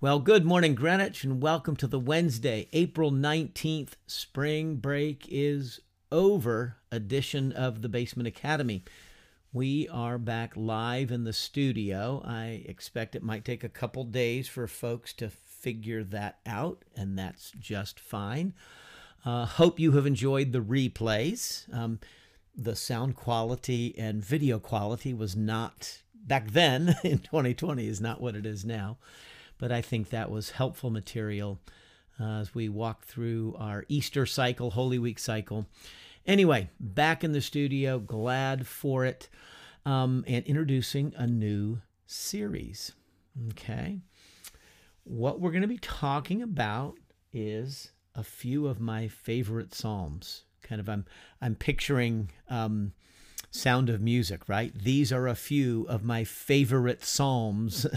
Well, good morning, Greenwich, and welcome to the Wednesday, April 19th Spring Break is Over edition of the Basement Academy. We are back live in the studio. I expect it might take a couple days for folks to figure that out, and that's just fine. Uh, hope you have enjoyed the replays. Um, the sound quality and video quality was not back then in 2020 is not what it is now but I think that was helpful material uh, as we walk through our Easter cycle, Holy Week cycle. Anyway, back in the studio, glad for it, um, and introducing a new series. Okay. What we're going to be talking about is a few of my favorite psalms. Kind of, I'm I'm picturing um, Sound of Music, right? These are a few of my favorite psalms.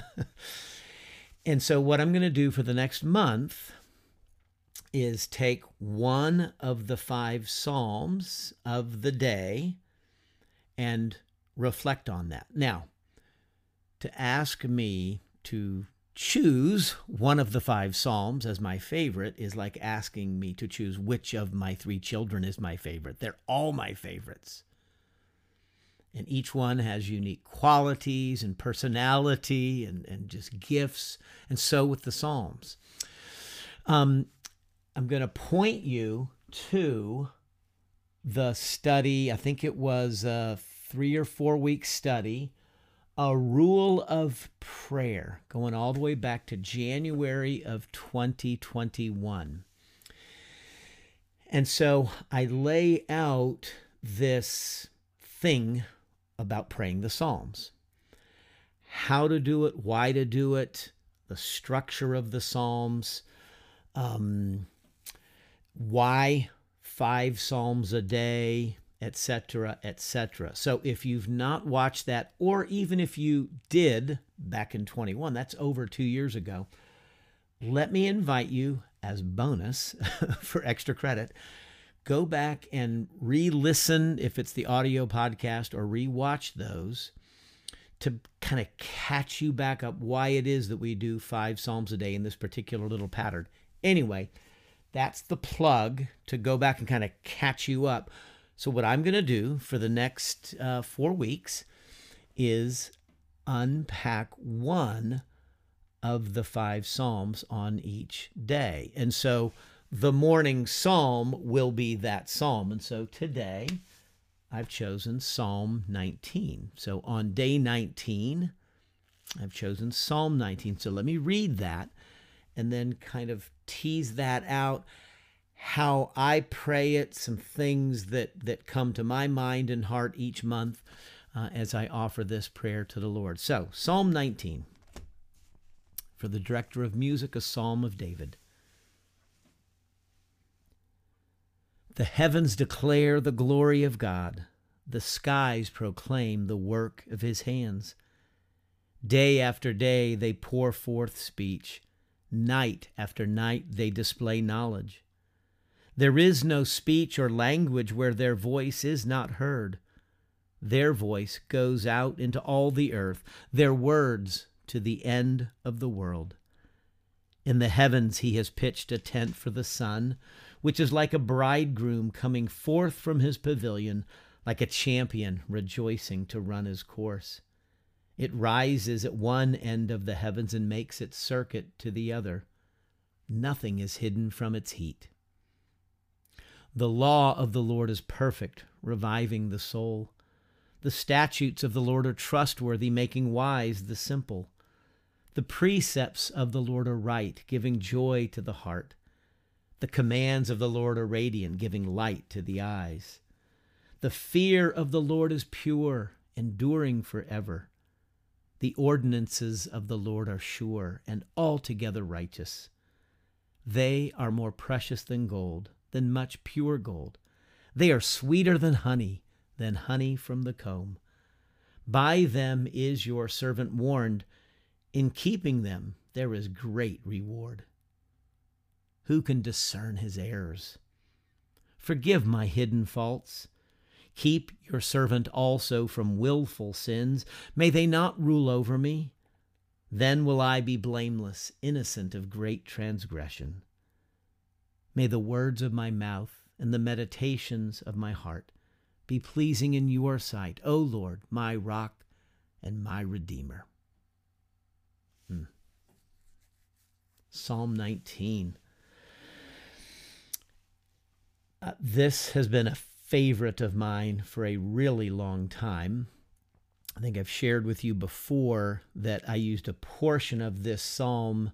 And so, what I'm going to do for the next month is take one of the five Psalms of the day and reflect on that. Now, to ask me to choose one of the five Psalms as my favorite is like asking me to choose which of my three children is my favorite. They're all my favorites and each one has unique qualities and personality and, and just gifts. And so with the Psalms. Um, I'm going to point you to the study, I think it was a three or four week study, a rule of prayer, going all the way back to January of 2021. And so I lay out this thing about praying the Psalms. How to do it, why to do it, the structure of the Psalms, um, why five Psalms a day, etc., etc. So if you've not watched that, or even if you did back in 21, that's over two years ago, let me invite you as bonus for extra credit go back and re listen if it's the audio podcast or re watch those to kind of catch you back up why it is that we do five Psalms a day in this particular little pattern. Anyway, that's the plug to go back and kind of catch you up. So, what I'm going to do for the next uh, four weeks is unpack one of the five Psalms on each day. And so, the morning psalm will be that psalm. And so today I've chosen Psalm 19. So on day 19, I've chosen Psalm 19. So let me read that and then kind of tease that out how I pray it, some things that, that come to my mind and heart each month uh, as I offer this prayer to the Lord. So, Psalm 19 for the director of music, a psalm of David. The heavens declare the glory of God, the skies proclaim the work of his hands. Day after day they pour forth speech, night after night they display knowledge. There is no speech or language where their voice is not heard. Their voice goes out into all the earth, their words to the end of the world. In the heavens he has pitched a tent for the sun which is like a bridegroom coming forth from his pavilion, like a champion rejoicing to run his course. It rises at one end of the heavens and makes its circuit to the other. Nothing is hidden from its heat. The law of the Lord is perfect, reviving the soul. The statutes of the Lord are trustworthy, making wise the simple. The precepts of the Lord are right, giving joy to the heart. The commands of the Lord are radiant, giving light to the eyes. The fear of the Lord is pure, enduring forever. The ordinances of the Lord are sure and altogether righteous. They are more precious than gold, than much pure gold. They are sweeter than honey, than honey from the comb. By them is your servant warned. In keeping them, there is great reward. Who can discern his errors? Forgive my hidden faults. Keep your servant also from wilful sins. May they not rule over me. Then will I be blameless, innocent of great transgression. May the words of my mouth and the meditations of my heart be pleasing in your sight, O Lord, my rock and my redeemer. Psalm 19. Uh, this has been a favorite of mine for a really long time. I think I've shared with you before that I used a portion of this psalm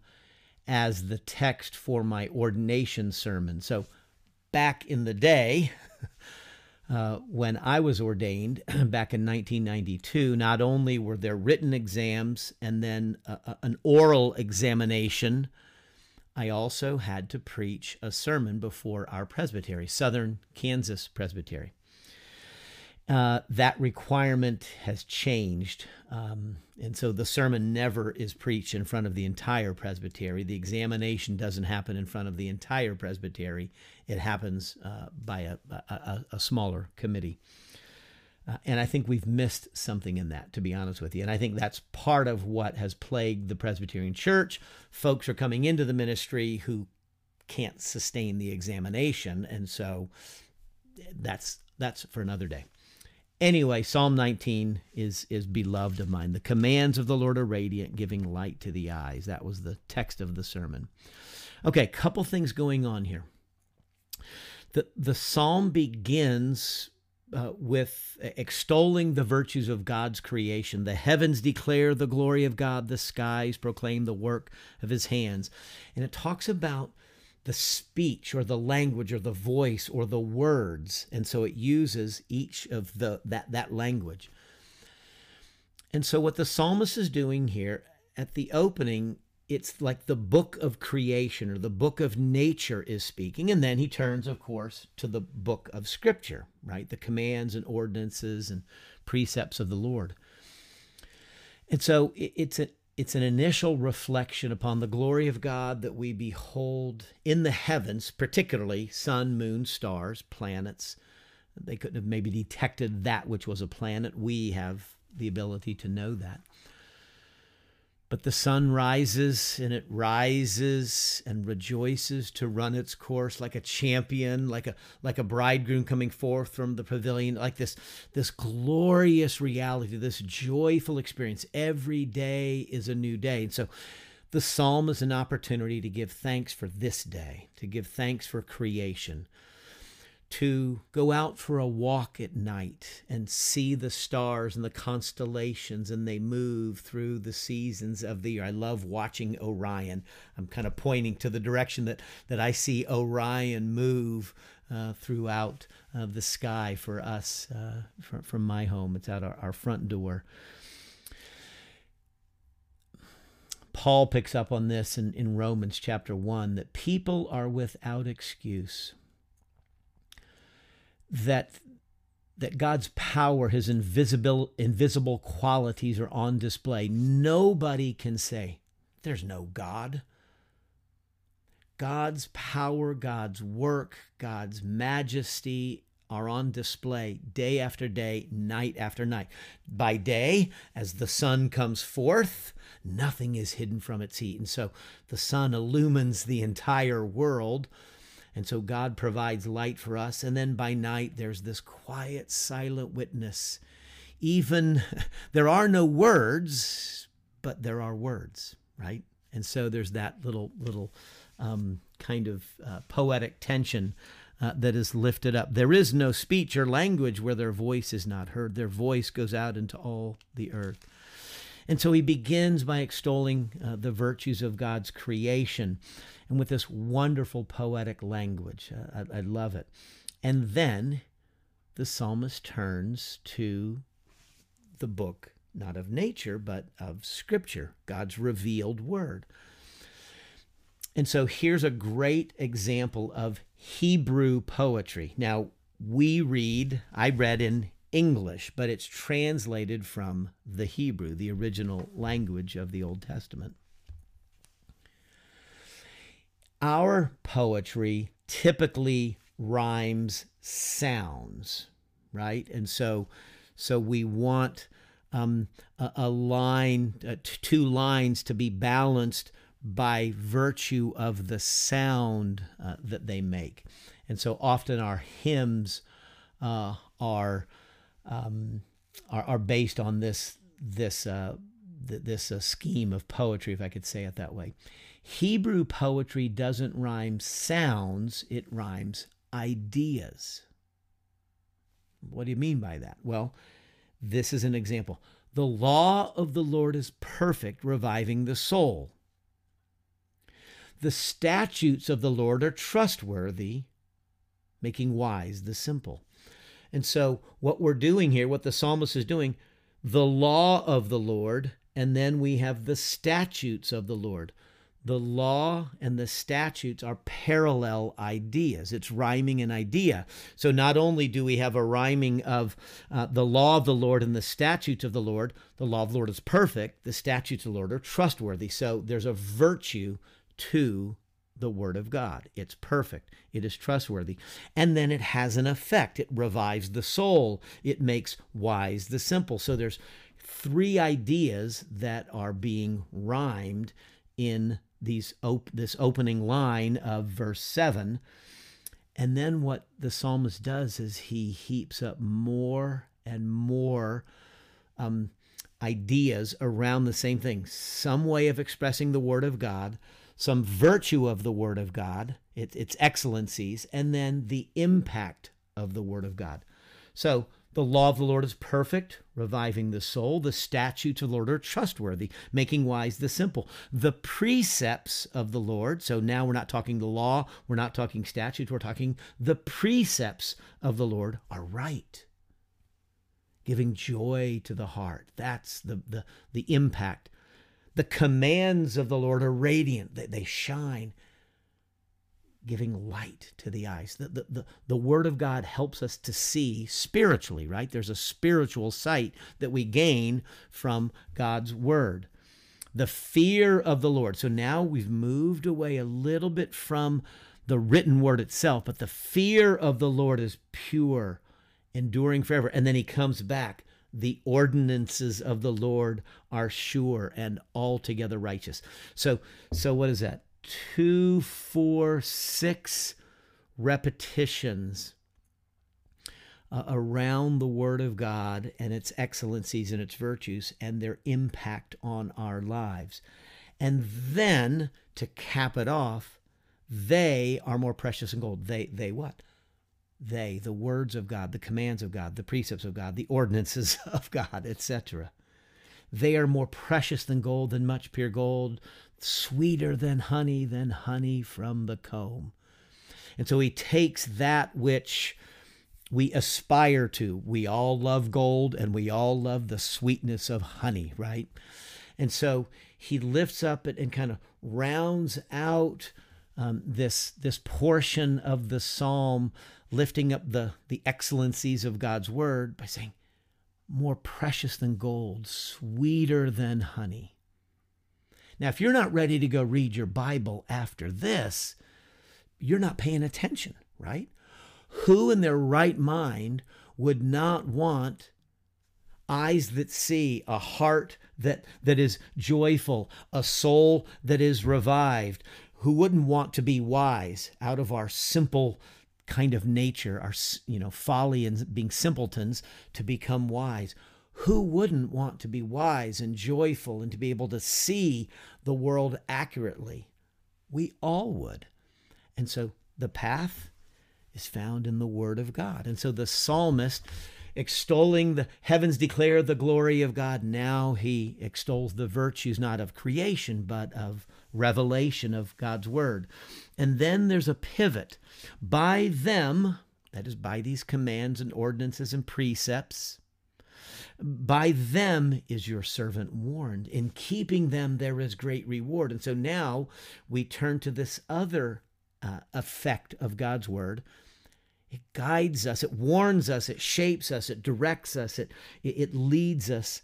as the text for my ordination sermon. So, back in the day, uh, when I was ordained back in 1992, not only were there written exams and then an oral examination, I also had to preach a sermon before our presbytery, Southern Kansas Presbytery. Uh, that requirement has changed. Um, and so the sermon never is preached in front of the entire presbytery. The examination doesn't happen in front of the entire presbytery, it happens uh, by a, a, a, smaller committee. Uh, and I think we've missed something in that, to be honest with you. And I think that's part of what has plagued the Presbyterian Church. Folks are coming into the ministry who can't sustain the examination. And so that's that's for another day. Anyway, Psalm 19 is is beloved of mine. The commands of the Lord are radiant, giving light to the eyes. That was the text of the sermon. Okay, couple things going on here. The the psalm begins uh, with extolling the virtues of God's creation. The heavens declare the glory of God, the skies proclaim the work of his hands. And it talks about the speech or the language or the voice or the words and so it uses each of the that that language and so what the psalmist is doing here at the opening it's like the book of creation or the book of nature is speaking and then he turns of course to the book of scripture right the commands and ordinances and precepts of the lord and so it's a, it's an initial reflection upon the glory of God that we behold in the heavens, particularly sun, moon, stars, planets. They couldn't have maybe detected that which was a planet. We have the ability to know that. But the sun rises and it rises and rejoices to run its course like a champion, like a like a bridegroom coming forth from the pavilion, like this this glorious reality, this joyful experience. Every day is a new day. And so the psalm is an opportunity to give thanks for this day, to give thanks for creation, to go out for a walk at night and see the stars and the constellations and they move through the seasons of the year. I love watching Orion. I'm kind of pointing to the direction that, that I see Orion move uh, throughout uh, the sky for us uh, from, from my home. It's out our, our front door. Paul picks up on this in, in Romans chapter 1 that people are without excuse that that God's power, his invisible invisible qualities are on display. Nobody can say there's no God. God's power, God's work, God's majesty are on display day after day, night after night. By day, as the sun comes forth, nothing is hidden from its heat. And so the sun illumines the entire world and so God provides light for us. And then by night, there's this quiet, silent witness. Even there are no words, but there are words, right? And so there's that little, little um, kind of uh, poetic tension uh, that is lifted up. There is no speech or language where their voice is not heard. Their voice goes out into all the earth. And so he begins by extolling uh, the virtues of God's creation and with this wonderful poetic language. Uh, I, I love it. And then the psalmist turns to the book, not of nature, but of Scripture, God's revealed word. And so here's a great example of Hebrew poetry. Now, we read, I read in English, but it's translated from the Hebrew, the original language of the Old Testament. Our poetry typically rhymes sounds, right? And so so we want um, a, a, line, uh, t- two lines to be balanced by virtue of the sound uh, that they make. And so often our hymns uh, are, um, are, are based on this this uh, th- this uh, scheme of poetry, if I could say it that way. Hebrew poetry doesn't rhyme sounds; it rhymes ideas. What do you mean by that? Well, this is an example. The law of the Lord is perfect, reviving the soul. The statutes of the Lord are trustworthy, making wise the simple. And so, what we're doing here, what the psalmist is doing, the law of the Lord, and then we have the statutes of the Lord. The law and the statutes are parallel ideas. It's rhyming an idea. So not only do we have a rhyming of uh, the law of the Lord and the statutes of the Lord, the law of the Lord is perfect, the statutes of the Lord are trustworthy. So there's a virtue to the Word of God. It's perfect, it is trustworthy. And then it has an effect. It revives the soul, it makes wise the simple. So there's three ideas that are being rhymed in these op- this opening line of verse 7 and then what the psalmist does is he heaps up more and more um, ideas around the same thing some way of expressing the word of god some virtue of the Word of God, it, its excellencies, and then the impact of the Word of God. So, the law of the Lord is perfect, reviving the soul. The statutes of the Lord are trustworthy, making wise the simple. The precepts of the Lord, so now we're not talking the law, we're not talking statutes, we're talking the precepts of the Lord are right. Giving joy to the heart. That's the, the, the impact the commands of the Lord are radiant, they, they shine, giving light to the eyes. The, the, the, the Word of God helps us to see spiritually, right? There's a spiritual sight that we gain from God's Word. The fear of the Lord. So now we've moved away a little bit from the written word itself, but the fear of the Lord is pure, enduring forever. And then he comes back the ordinances of the Lord are sure and altogether righteous. So, so what is that? Two, four, six repetitions uh, around the Word of God and its excellencies and its virtues and their impact on our lives. And then to cap it off, they are more precious than gold. They, they what? They, the words of God, the commands of God, the precepts of God, the ordinances of God, etc. They are more precious than gold, than much pure gold, sweeter than honey, than honey from the comb. And so he takes that which we aspire to. We all love gold and we all love the sweetness of honey, right? And so he lifts up it and kind of rounds out um, this, this portion of the psalm lifting up the, the excellencies of God's word by saying, more precious than gold, sweeter than honey. Now, if you're not ready to go read your Bible after this, you're not paying attention, right? Who in their right mind would not want eyes that see, a heart that, that is joyful, a soul that is revived? Who wouldn't want to be wise out of our simple kind of nature, our you know folly and being simpletons, to become wise. Who wouldn't want to be wise and joyful and to be able to see the world accurately? We all would. And so the path is found in the Word of God. And so the psalmist, extolling the heavens declare the glory of God, now he extols the virtues not of creation, but of revelation of God's word. And then there's a pivot. By them, that is, by these commands and ordinances and precepts, by them is your servant warned. In keeping them, there is great reward. And so now we turn to this other uh, effect of God's word. It guides us, it warns us, it shapes us, it directs us, it, it leads us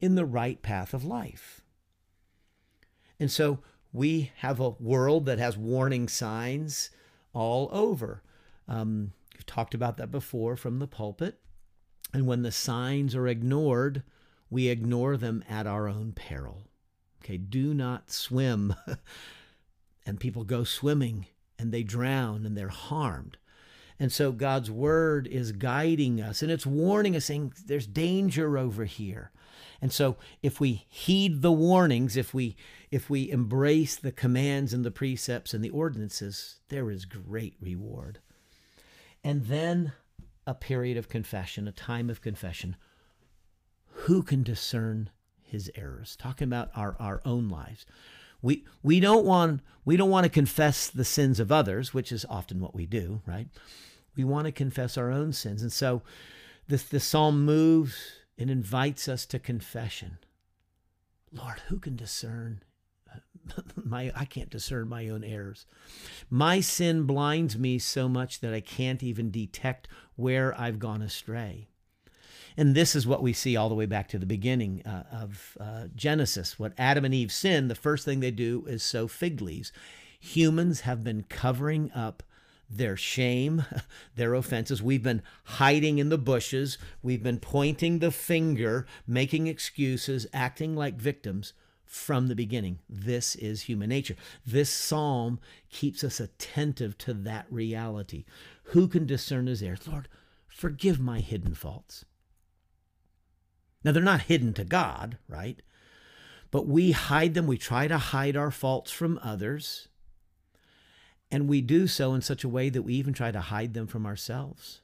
in the right path of life. And so we have a world that has warning signs all over. Um, we've talked about that before from the pulpit. And when the signs are ignored, we ignore them at our own peril. Okay, do not swim. and people go swimming and they drown and they're harmed. And so God's word is guiding us and it's warning us, saying there's danger over here. And so if we heed the warnings, if we if we embrace the commands and the precepts and the ordinances, there is great reward. And then a period of confession, a time of confession. Who can discern his errors? Talking about our, our own lives. We we don't want we don't want to confess the sins of others, which is often what we do, right? We want to confess our own sins. And so this the psalm moves and invites us to confession. Lord, who can discern my I can't discern my own errors. My sin blinds me so much that I can't even detect where I've gone astray. And this is what we see all the way back to the beginning uh, of uh, Genesis. What Adam and Eve sin, the first thing they do is sew fig leaves. Humans have been covering up their shame, their offenses. We've been hiding in the bushes. We've been pointing the finger, making excuses, acting like victims from the beginning. This is human nature. This psalm keeps us attentive to that reality. Who can discern his errors? Lord, forgive my hidden faults. Now, they're not hidden to God, right? But we hide them. We try to hide our faults from others. And we do so in such a way that we even try to hide them from ourselves.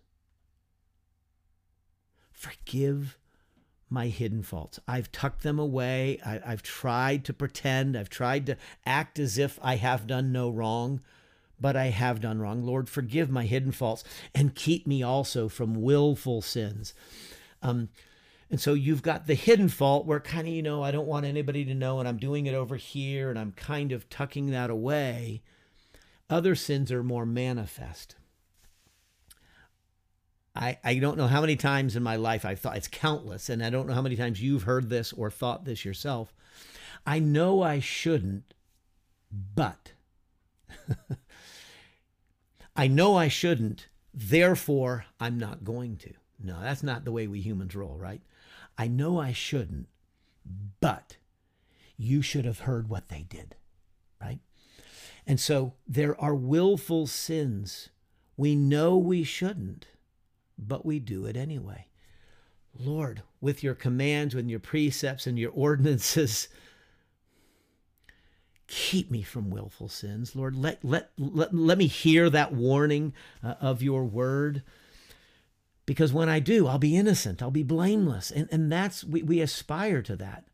Forgive my hidden faults. I've tucked them away. I, have tried to pretend. I've tried to act as if I have done no wrong, but I have done wrong. Lord, forgive my hidden faults and keep me also from willful sins. Um, and so you've got the hidden fault where kind of, you know, I don't want anybody to know and I'm doing it over here and I'm kind of tucking that away. Other sins are more manifest. I, I don't know how many times in my life I've thought, it's countless, and I don't know how many times you've heard this or thought this yourself. I know I shouldn't, but I know I shouldn't, therefore I'm not going to. No, that's not the way we humans roll, right? I know I shouldn't, but you should have heard what they did, right? And so there are willful sins. We know we shouldn't, but we do it anyway. Lord, with your commands, with your precepts and your ordinances, keep me from willful sins. Lord, let, let, let, let me hear that warning uh, of your word. Because when I do, I'll be innocent, I'll be blameless. And, and that's, we, we aspire to that.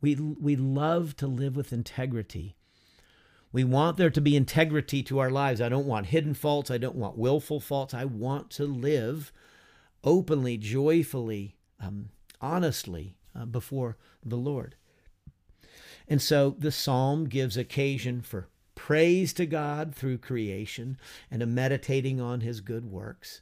We, we love to live with integrity. We want there to be integrity to our lives. I don't want hidden faults. I don't want willful faults. I want to live openly, joyfully, um, honestly uh, before the Lord. And so the psalm gives occasion for praise to God through creation and a meditating on his good works.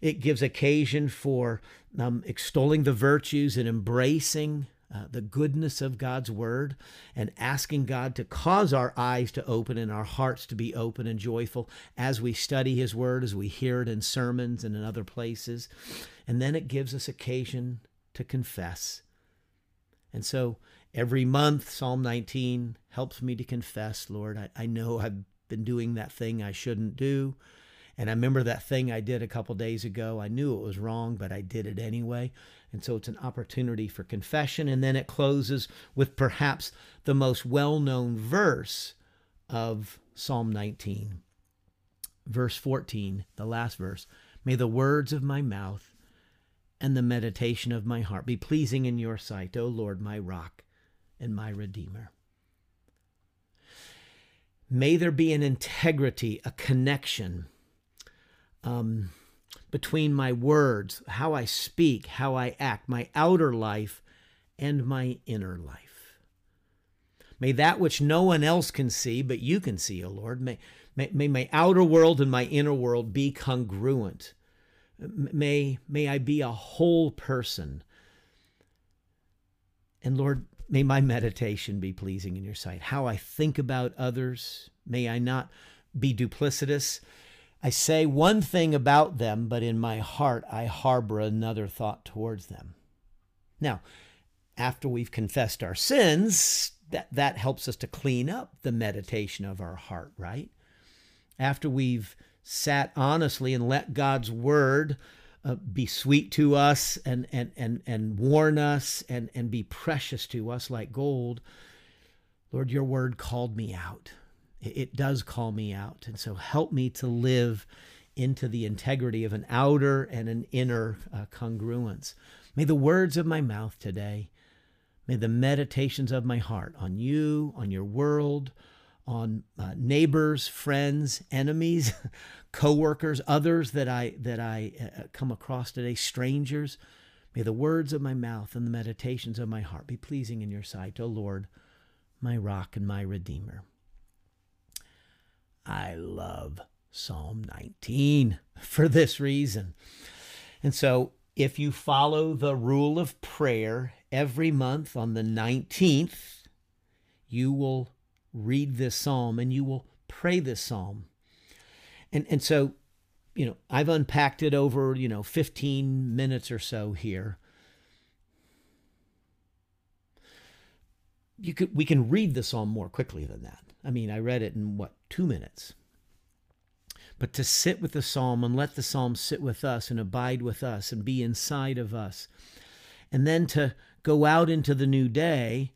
It gives occasion for um, extolling the virtues and embracing uh, the goodness of God's word and asking God to cause our eyes to open and our hearts to be open and joyful as we study his word, as we hear it in sermons and in other places. And then it gives us occasion to confess. And so every month, Psalm 19 helps me to confess, Lord, I, I know I've been doing that thing I shouldn't do. And I remember that thing I did a couple days ago. I knew it was wrong, but I did it anyway. And so it's an opportunity for confession. And then it closes with perhaps the most well known verse of Psalm 19, verse 14, the last verse. May the words of my mouth and the meditation of my heart be pleasing in your sight, O Lord, my rock and my redeemer. May there be an integrity, a connection. Um, between my words, how I speak, how I act, my outer life, and my inner life. May that which no one else can see, but you can see, O Lord, may, may, may my outer world and my inner world be congruent. May, may I be a whole person. And Lord, may my meditation be pleasing in your sight. How I think about others, may I not be duplicitous I say one thing about them, but in my heart I harbor another thought towards them. Now, after we've confessed our sins, that, that helps us to clean up the meditation of our heart, right? After we've sat honestly and let God's word uh, be sweet to us and, and, and, and warn us and, and be precious to us like gold, Lord, your word called me out. It, does call me out. And so help me to live into the integrity of an outer and an inner uh, congruence. May the words of my mouth today, may the meditations of my heart on you, on your world, on uh, neighbors, friends, enemies, coworkers, others that I that I uh, come across today, strangers. May the words of my mouth and the meditations of my heart be pleasing in your sight, O Lord, my rock and my redeemer. I love Psalm 19 for this reason. And so, if you follow the rule of prayer every month on the 19th, you will read this psalm and you will pray this psalm. And and so, you know, I've unpacked it over, you know, 15 minutes or so here. You could we can read the psalm more quickly than that. I mean, I read it in what, 2 minutes. But to sit with the psalm and let the psalm sit with us and abide with us and be inside of us. And then to go out into the new day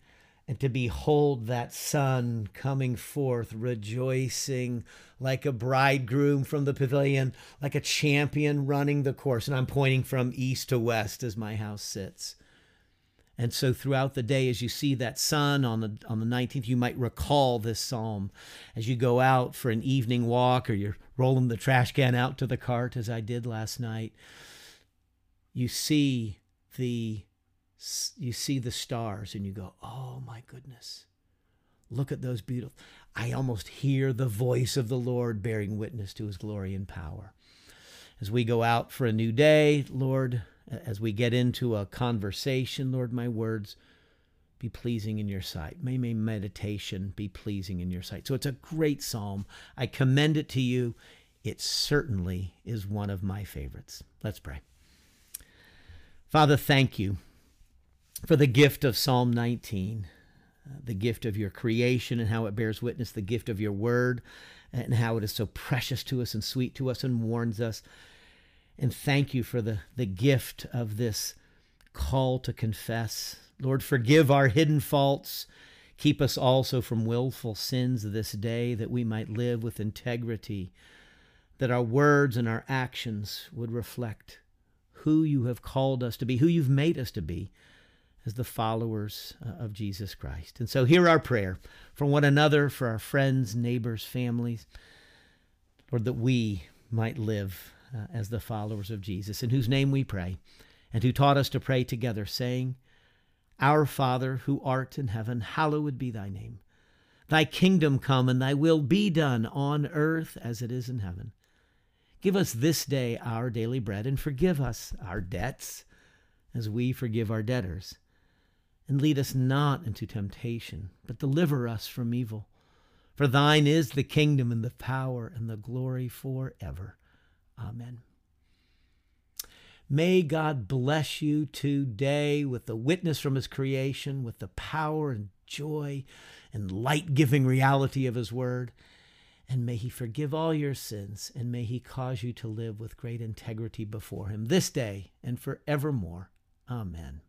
and to behold that sun coming forth, rejoicing like a bridegroom from the pavilion, like a champion running the course. And I'm pointing from east to west as my house sits. And so throughout the day, as you see that sun on the on the 19th, you might recall this psalm as you go out for an evening walk or you're rolling the trash can out to the cart as I did last night. You see the you see the stars and you go, oh my goodness, look at those beautiful. I almost hear the voice of the Lord bearing witness to his glory and power. As we go out for a new day, Lord, as we get into a conversation, Lord, my words be pleasing in your sight. May my meditation be pleasing in your sight. So it's a great psalm. I commend it to you. It certainly is one of my favorites. Let's pray. Father, thank you for the gift of Psalm 19, uh, the gift of your creation and how it bears witness, the gift of your word and how it is so precious to us and sweet to us and warns us. And thank you for the, the gift of this call to confess. Lord, forgive our hidden faults. Keep us also from willful sins this day, that we might live with integrity, that our words and our actions would reflect who you have called us to be, who you've made us to be as the followers uh, of Jesus Christ. And so, hear our prayer for one another, for our friends, neighbors, families, Lord, that we might live uh, as the followers of Jesus, in whose name we pray, and who taught us to pray together, saying, Our Father, who art in heaven, hallowed be thy name. Thy kingdom come, and thy will be done on earth as it is in heaven. Give us this day our daily bread, and forgive us our debts as we forgive our debtors and lead us not into temptation, but deliver us from evil. For thine is the kingdom and the power and the glory forever. Amen. May God bless you today with the witness from his creation, with the power and joy and light giving reality of his word. And may he forgive all your sins, and may he cause you to live with great integrity before him this day and forevermore. Amen.